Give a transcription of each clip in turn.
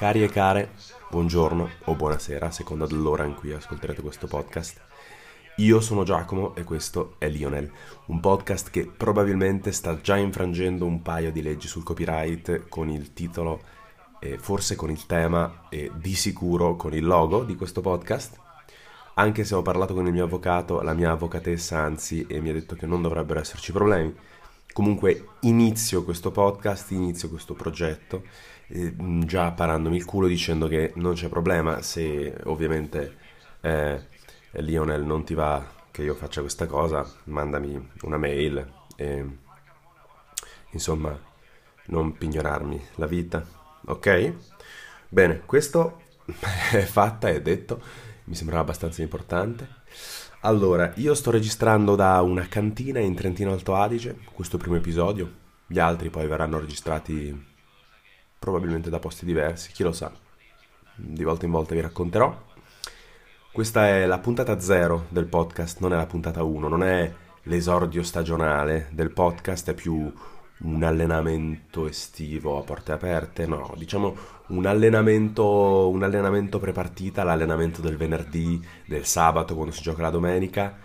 Cari e care, buongiorno o buonasera, a seconda dell'ora in cui ascolterete questo podcast. Io sono Giacomo e questo è Lionel, un podcast che probabilmente sta già infrangendo un paio di leggi sul copyright con il titolo e forse con il tema e di sicuro con il logo di questo podcast. Anche se ho parlato con il mio avvocato, la mia avvocatessa anzi, e mi ha detto che non dovrebbero esserci problemi. Comunque inizio questo podcast, inizio questo progetto eh, già parandomi il culo dicendo che non c'è problema se ovviamente eh, Lionel non ti va che io faccia questa cosa, mandami una mail e insomma non pignorarmi la vita, ok? Bene, questo è fatta, è detto, mi sembrava abbastanza importante. Allora, io sto registrando da una cantina in Trentino Alto Adige, questo primo episodio, gli altri poi verranno registrati probabilmente da posti diversi, chi lo sa. Di volta in volta vi racconterò. Questa è la puntata 0 del podcast, non è la puntata 1, non è l'esordio stagionale del podcast, è più un allenamento estivo a porte aperte, no, diciamo un allenamento, un allenamento prepartita, l'allenamento del venerdì, del sabato quando si gioca la domenica,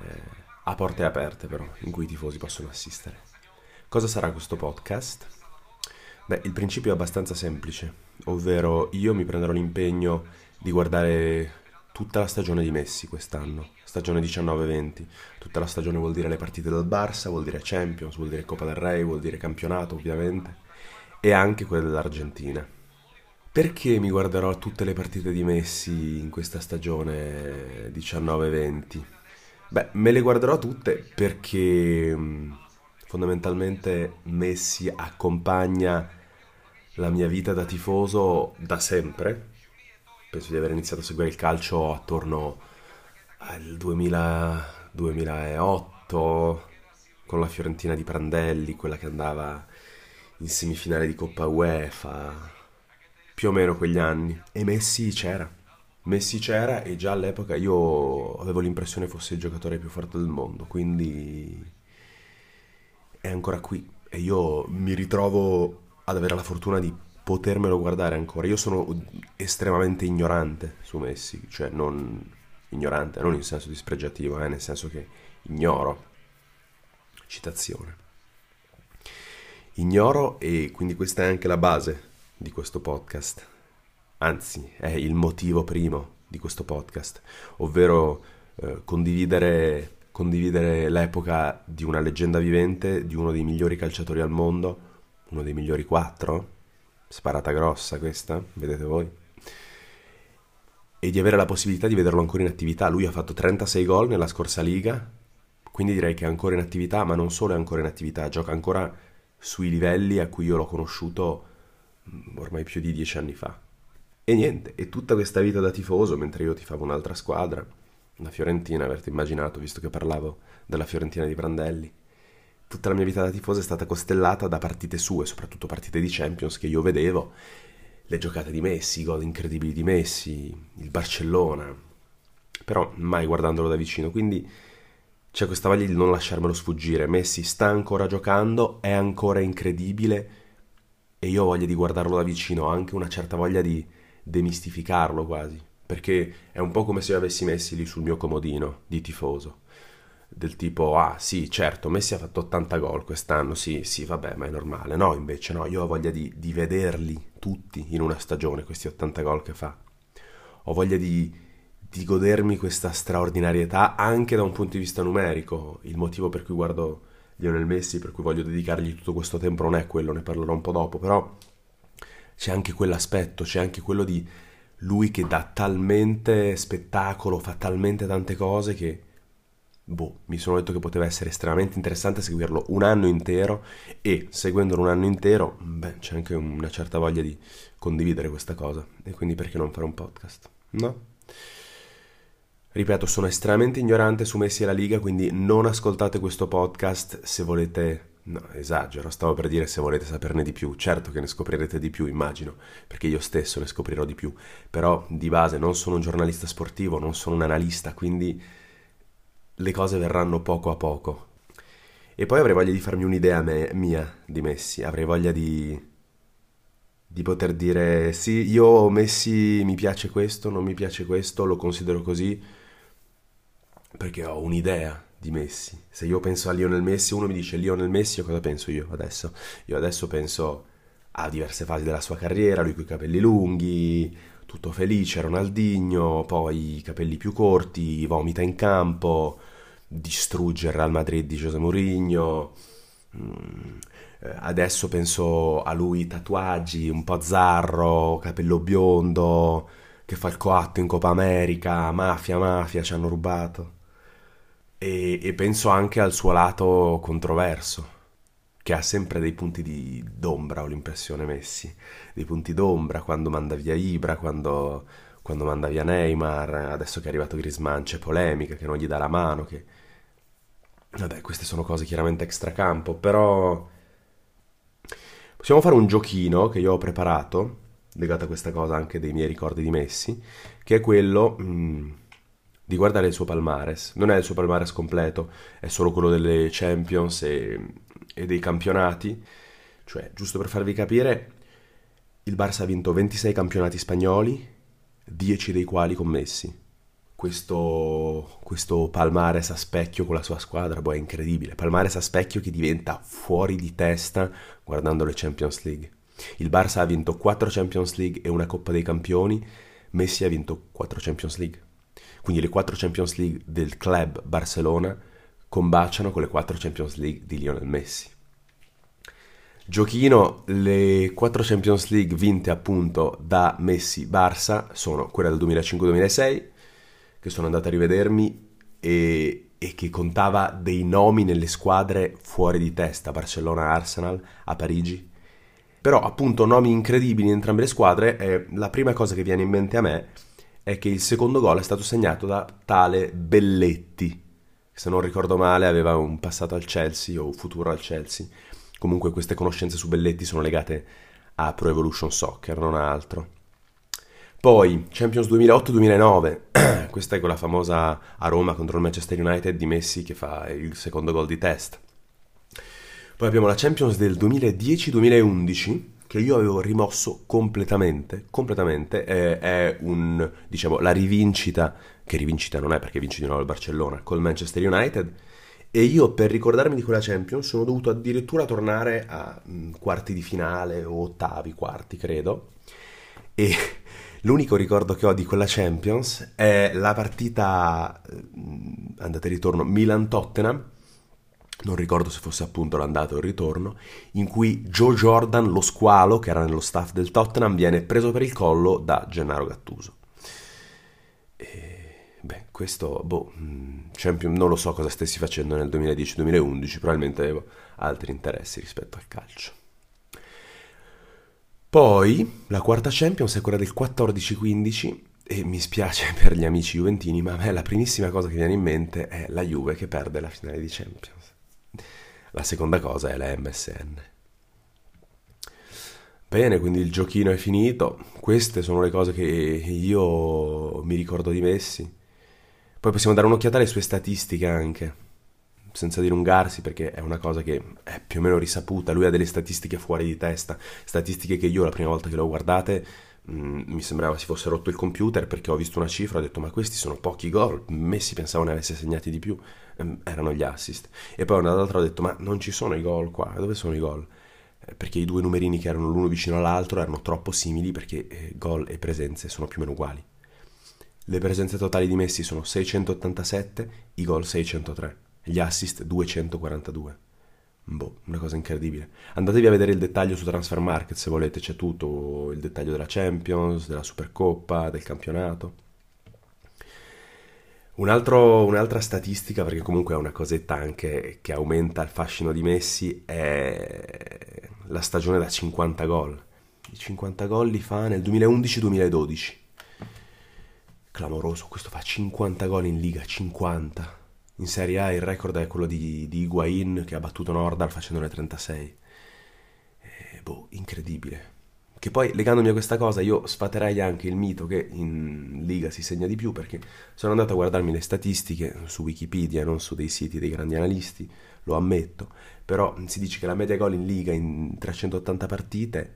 eh, a porte aperte però, in cui i tifosi possono assistere. Cosa sarà questo podcast? Beh, il principio è abbastanza semplice, ovvero io mi prenderò l'impegno di guardare tutta la stagione di Messi quest'anno, stagione 19-20. Tutta la stagione vuol dire le partite del Barça, vuol dire Champions, vuol dire Coppa del Re, vuol dire campionato ovviamente, e anche quelle dell'Argentina. Perché mi guarderò tutte le partite di Messi in questa stagione 19-20? Beh, me le guarderò tutte perché mm, fondamentalmente Messi accompagna la mia vita da tifoso da sempre. Penso di aver iniziato a seguire il calcio attorno al 2000, 2008 con la Fiorentina di Prandelli, quella che andava in semifinale di Coppa UEFA, più o meno quegli anni. E Messi c'era. Messi c'era e già all'epoca io avevo l'impressione fosse il giocatore più forte del mondo, quindi è ancora qui e io mi ritrovo ad avere la fortuna di potermelo guardare ancora. Io sono estremamente ignorante su Messi, cioè non ignorante, non in senso dispregiativo, eh, nel senso che ignoro. Citazione. Ignoro e quindi questa è anche la base di questo podcast. Anzi, è il motivo primo di questo podcast, ovvero eh, condividere, condividere l'epoca di una leggenda vivente, di uno dei migliori calciatori al mondo, uno dei migliori quattro, sparata grossa questa, vedete voi, e di avere la possibilità di vederlo ancora in attività. Lui ha fatto 36 gol nella scorsa liga, quindi direi che è ancora in attività, ma non solo è ancora in attività, gioca ancora sui livelli a cui io l'ho conosciuto ormai più di dieci anni fa. E niente, e tutta questa vita da tifoso, mentre io tifavo un'altra squadra, la Fiorentina, avete immaginato, visto che parlavo della Fiorentina di Brandelli, tutta la mia vita da tifosa è stata costellata da partite sue, soprattutto partite di Champions che io vedevo, le giocate di Messi, i gol incredibili di Messi, il Barcellona, però mai guardandolo da vicino, quindi c'è questa voglia di non lasciarmelo sfuggire. Messi sta ancora giocando, è ancora incredibile e io ho voglia di guardarlo da vicino, ho anche una certa voglia di demistificarlo quasi, perché è un po' come se io avessi Messi lì sul mio comodino di tifoso del tipo, ah sì, certo, Messi ha fatto 80 gol quest'anno, sì, sì, vabbè, ma è normale. No, invece no, io ho voglia di, di vederli tutti in una stagione, questi 80 gol che fa. Ho voglia di, di godermi questa straordinarietà anche da un punto di vista numerico. Il motivo per cui guardo Lionel Messi, per cui voglio dedicargli tutto questo tempo non è quello, ne parlerò un po' dopo, però c'è anche quell'aspetto, c'è anche quello di lui che dà talmente spettacolo, fa talmente tante cose che boh, mi sono detto che poteva essere estremamente interessante seguirlo un anno intero e seguendolo un anno intero, beh, c'è anche una certa voglia di condividere questa cosa e quindi perché non fare un podcast? No? Ripeto, sono estremamente ignorante su Messi e la Liga, quindi non ascoltate questo podcast se volete... No, esagero, stavo per dire se volete saperne di più. Certo che ne scoprirete di più, immagino, perché io stesso ne scoprirò di più. Però di base non sono un giornalista sportivo, non sono un analista, quindi le cose verranno poco a poco. E poi avrei voglia di farmi un'idea me, mia di Messi, avrei voglia di, di poter dire sì, io Messi mi piace questo, non mi piace questo, lo considero così, perché ho un'idea di Messi. Se io penso a Lionel Messi, uno mi dice Lionel Messi, cosa penso io adesso? Io adesso penso a diverse fasi della sua carriera, lui con i capelli lunghi, tutto felice, Ronaldinho, poi i capelli più corti, vomita in campo, distrugge il Real Madrid di José Mourinho. Mm, eh, adesso penso a lui tatuaggi, un po' zarro, capello biondo, che fa il coatto in Coppa America, mafia, mafia, ci hanno rubato. E, e penso anche al suo lato controverso che ha sempre dei punti di, d'ombra, ho l'impressione Messi, dei punti d'ombra quando manda via Ibra, quando, quando manda via Neymar, adesso che è arrivato Griezmann c'è polemica, che non gli dà la mano, che... Vabbè, queste sono cose chiaramente extracampo, però possiamo fare un giochino che io ho preparato, legato a questa cosa anche dei miei ricordi di Messi, che è quello... Mh, mm, di guardare il suo palmares. Non è il suo palmares completo, è solo quello delle Champions e, e dei campionati. Cioè, giusto per farvi capire, il Barça ha vinto 26 campionati spagnoli, 10 dei quali commessi. Questo, questo Palmares a specchio con la sua squadra, boh, è incredibile. Palmares a specchio che diventa fuori di testa guardando le Champions League. Il Barça ha vinto 4 Champions League e una Coppa dei Campioni, Messi ha vinto 4 Champions League. Quindi le 4 Champions League del club Barcellona combaciano con le 4 Champions League di Lionel Messi. Giochino, le 4 Champions League vinte appunto da Messi Barça sono quella del 2005-2006, che sono andato a rivedermi e, e, che contava dei nomi nelle squadre fuori di testa, Barcellona, Arsenal, a Parigi. Però appunto nomi incredibili in entrambe le squadre e la prima cosa che viene in mente a me è che il secondo gol è stato segnato da tale Belletti, se non ricordo male aveva un passato al Chelsea o futuro al Chelsea. Comunque queste conoscenze su Belletti sono legate a Pro Evolution Soccer, non a altro. Poi Champions 2008-2009, questa è quella famosa a Roma contro il Manchester United di Messi che fa il secondo gol di test. Poi abbiamo la Champions del 2010-2011 che io avevo rimosso completamente, completamente, è, è un, diciamo, la rivincita, che rivincita non è perché vinci di nuovo il Barcellona, col Manchester United, e io per ricordarmi di quella Champions sono dovuto addirittura tornare a mh, mm, quarti di finale o ottavi, quarti credo, e l'unico ricordo che ho di quella Champions è la partita, mm, andate e ritorno, Milan-Tottenham, non ricordo se fosse appunto l'andata o il ritorno, in cui Joe Jordan, lo squalo che era nello staff del Tottenham, viene preso per il collo da Gennaro Gattuso. E, beh, questo, boh, mm, Champion, non lo so cosa stessi facendo nel 2010-2011, probabilmente avevo altri interessi rispetto al calcio. Poi la quarta Champions è quella del 14-15 e mi spiace per gli amici juventini, ma a me la primissima cosa che viene in mente è la Juve che perde la finale di Champions. La seconda cosa è la MSN. Bene, quindi il giochino è finito. Queste sono le cose che io mi ricordo di Messi. Poi possiamo dare un'occhiata alle sue statistiche anche, senza dilungarsi perché è una cosa che è più o meno risaputa. Lui ha delle statistiche fuori di testa, statistiche che io la prima volta che le ho guardate mh, mm, mi sembrava si fosse rotto il computer perché ho visto una cifra ho detto ma questi sono pochi gol. Messi pensavo ne avesse segnati di più. Ehm, erano gli assist. E poi un'altra ho detto, ma non ci sono i gol qua, dove sono i gol? Eh, perché i due numerini che erano l'uno vicino all'altro erano troppo simili perché eh, gol e presenze sono più o meno uguali. Le presenze totali di Messi sono 687, i gol 603, gli assist 242. Boh, una cosa incredibile. Andatevi a vedere il dettaglio su Transfer Market se volete, c'è tutto, il dettaglio della Champions, della Supercoppa, del campionato. Un altro, un'altra statistica, perché comunque è una cosetta anche che aumenta il fascino di Messi, è la stagione da 50 gol. I 50 gol li fa nel 2011-2012. Clamoroso, questo fa 50 gol in Liga, 50. In Serie A il record è quello di, di Higuain che ha battuto Nordal facendone 36. E, boh, incredibile. Che poi legandomi a questa cosa io sfaterei anche il mito che in Liga si segna di più perché sono andato a guardarmi le statistiche su Wikipedia, non su dei siti dei grandi analisti, lo ammetto, però si dice che la media gol in Liga in 380 partite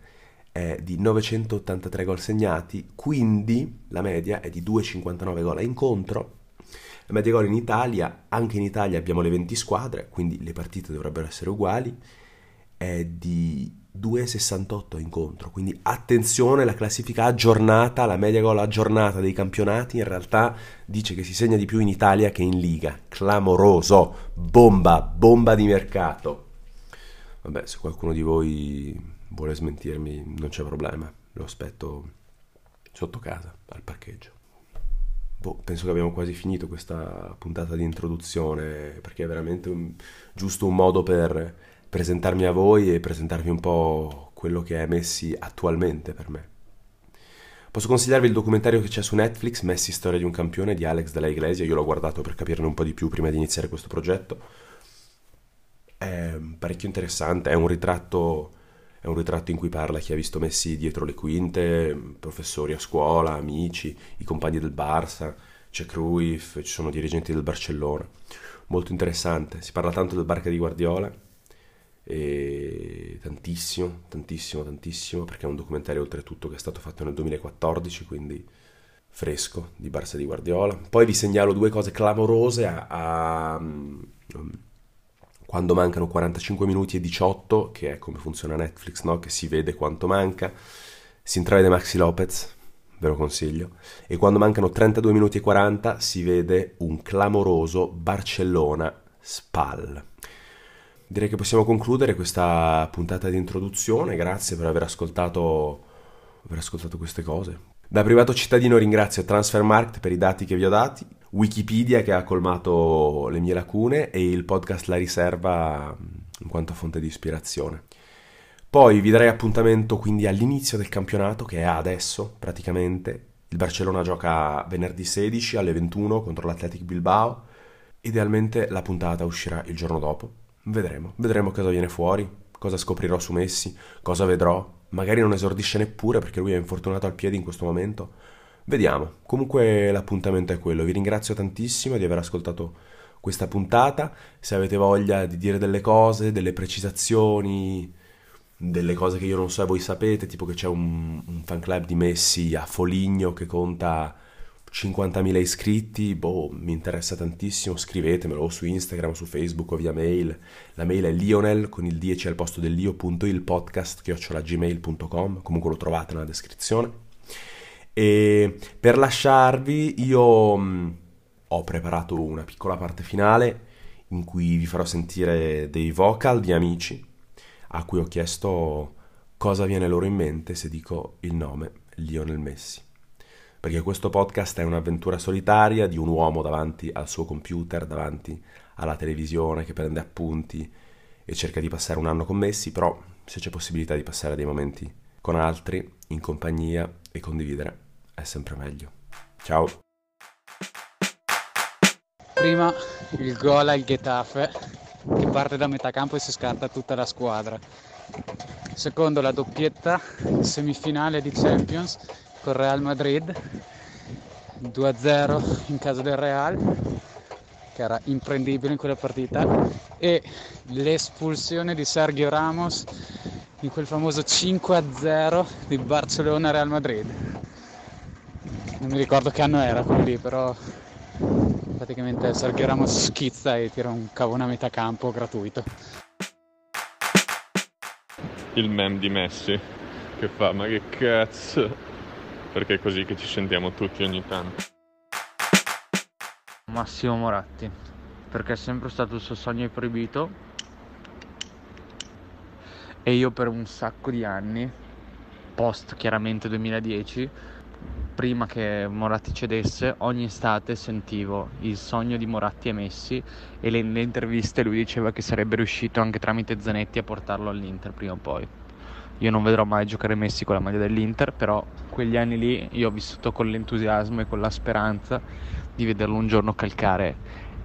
è di 983 gol segnati, quindi la media è di 2,59 gol a incontro. La media gol in Italia, anche in Italia abbiamo le 20 squadre, quindi le partite dovrebbero essere uguali, è di 2,68 incontro, quindi attenzione, la classifica aggiornata, la media gol aggiornata dei campionati in realtà dice che si segna di più in Italia che in Liga, clamoroso, bomba, bomba di mercato. Vabbè, se qualcuno di voi vuole smentirmi non c'è problema, lo aspetto sotto casa, al parcheggio. Boh, penso che abbiamo quasi finito questa puntata di introduzione, perché è veramente un, giusto un modo per presentarmi a voi e presentarvi un po' quello che è Messi attualmente per me. Posso consigliarvi il documentario che c'è su Netflix, Messi Storia di un campione di Alex della Iglesia, io l'ho guardato per capirne un po' di più prima di iniziare questo progetto. È parecchio interessante, è un ritratto, è un ritratto in cui parla chi ha visto Messi dietro le quinte, professori a scuola, amici, i compagni del Barça, c'è Cruyff, ci sono dirigenti del Barcellona. Molto interessante, si parla tanto del Barca di Guardiola, e tantissimo, tantissimo, tantissimo, perché è un documentario oltretutto che è stato fatto nel 2014, quindi fresco di Barça di Guardiola. Poi vi segnalo due cose clamorose a, a, um, quando mancano 45 minuti e 18, che è come funziona Netflix, no? che si vede quanto manca, si intravede Maxi Lopez, ve lo consiglio, e quando mancano 32 minuti e 40 si vede un clamoroso Barcellona-Spal direi che possiamo concludere questa puntata di introduzione. Grazie per aver ascoltato, aver ascoltato queste cose. Da privato cittadino ringrazio Transfermarkt per i dati che vi ho dati, Wikipedia che ha colmato le mie lacune e il podcast La Riserva in quanto fonte di ispirazione. Poi vi darei appuntamento quindi all'inizio del campionato che è adesso praticamente. Il Barcellona gioca venerdì 16 alle 21 contro l'Athletic Bilbao. Idealmente la puntata uscirà il giorno dopo Vedremo, vedremo cosa viene fuori, cosa scoprirò su Messi, cosa vedrò. Magari non esordisce neppure perché lui è infortunato al piede in questo momento. Vediamo. Comunque l'appuntamento è quello. Vi ringrazio tantissimo di aver ascoltato questa puntata. Se avete voglia di dire delle cose, delle precisazioni, delle cose che io non so e voi sapete, tipo che c'è un, un fan club di Messi a Foligno che conta 50.000 iscritti, boh, mi interessa tantissimo, scrivetemelo o su Instagram, su Facebook o via mail. La mail è lionel con il 10 al posto dell'io.il podcast chiocciolagmail.com, comunque lo trovate nella descrizione. E per lasciarvi io mh, mm, ho preparato una piccola parte finale in cui vi farò sentire dei vocal di amici a cui ho chiesto cosa viene loro in mente se dico il nome Lionel Messi perché questo podcast è un'avventura solitaria di un uomo davanti al suo computer, davanti alla televisione che prende appunti e cerca di passare un anno con Messi, però se c'è possibilità di passare dei momenti con altri, in compagnia e condividere, è sempre meglio. Ciao! Prima il gol al Getafe che parte da metà campo e si scarta tutta la squadra. Secondo la doppietta semifinale di Champions con Real Madrid 2-0 in casa del Real che era imprendibile in quella partita e l'espulsione di Sergio Ramos in quel famoso 5-0 di Barcellona Real Madrid. Non mi ricordo che anno era quello lì però praticamente Sergio Ramos schizza e tira un cavone a metà campo gratuito. Il mem di Messi che fa ma che cazzo perché è così che ci sentiamo tutti ogni tanto. Massimo Moratti, perché è sempre stato il suo sogno proibito e io per un sacco di anni, post chiaramente 2010, prima che Moratti cedesse, ogni estate sentivo il sogno di Moratti e Messi e nelle interviste lui diceva che sarebbe riuscito anche tramite Zanetti a portarlo all'Inter prima o poi. Io non vedrò mai giocare Messi con la maglia dell'Inter, però quegli anni lì io ho vissuto con l'entusiasmo e con la speranza di vederlo un giorno calcare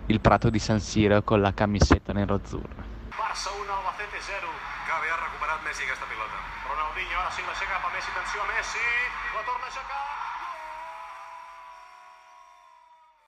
il prato di San Siro con la camisetta nero-azzurra. Barça 1, Albacete 0. Que bé ha recuperat Messi aquesta pilota. Ronaldinho, ara sí la aixeca a Messi, atenció a Messi, la torna a aixecar...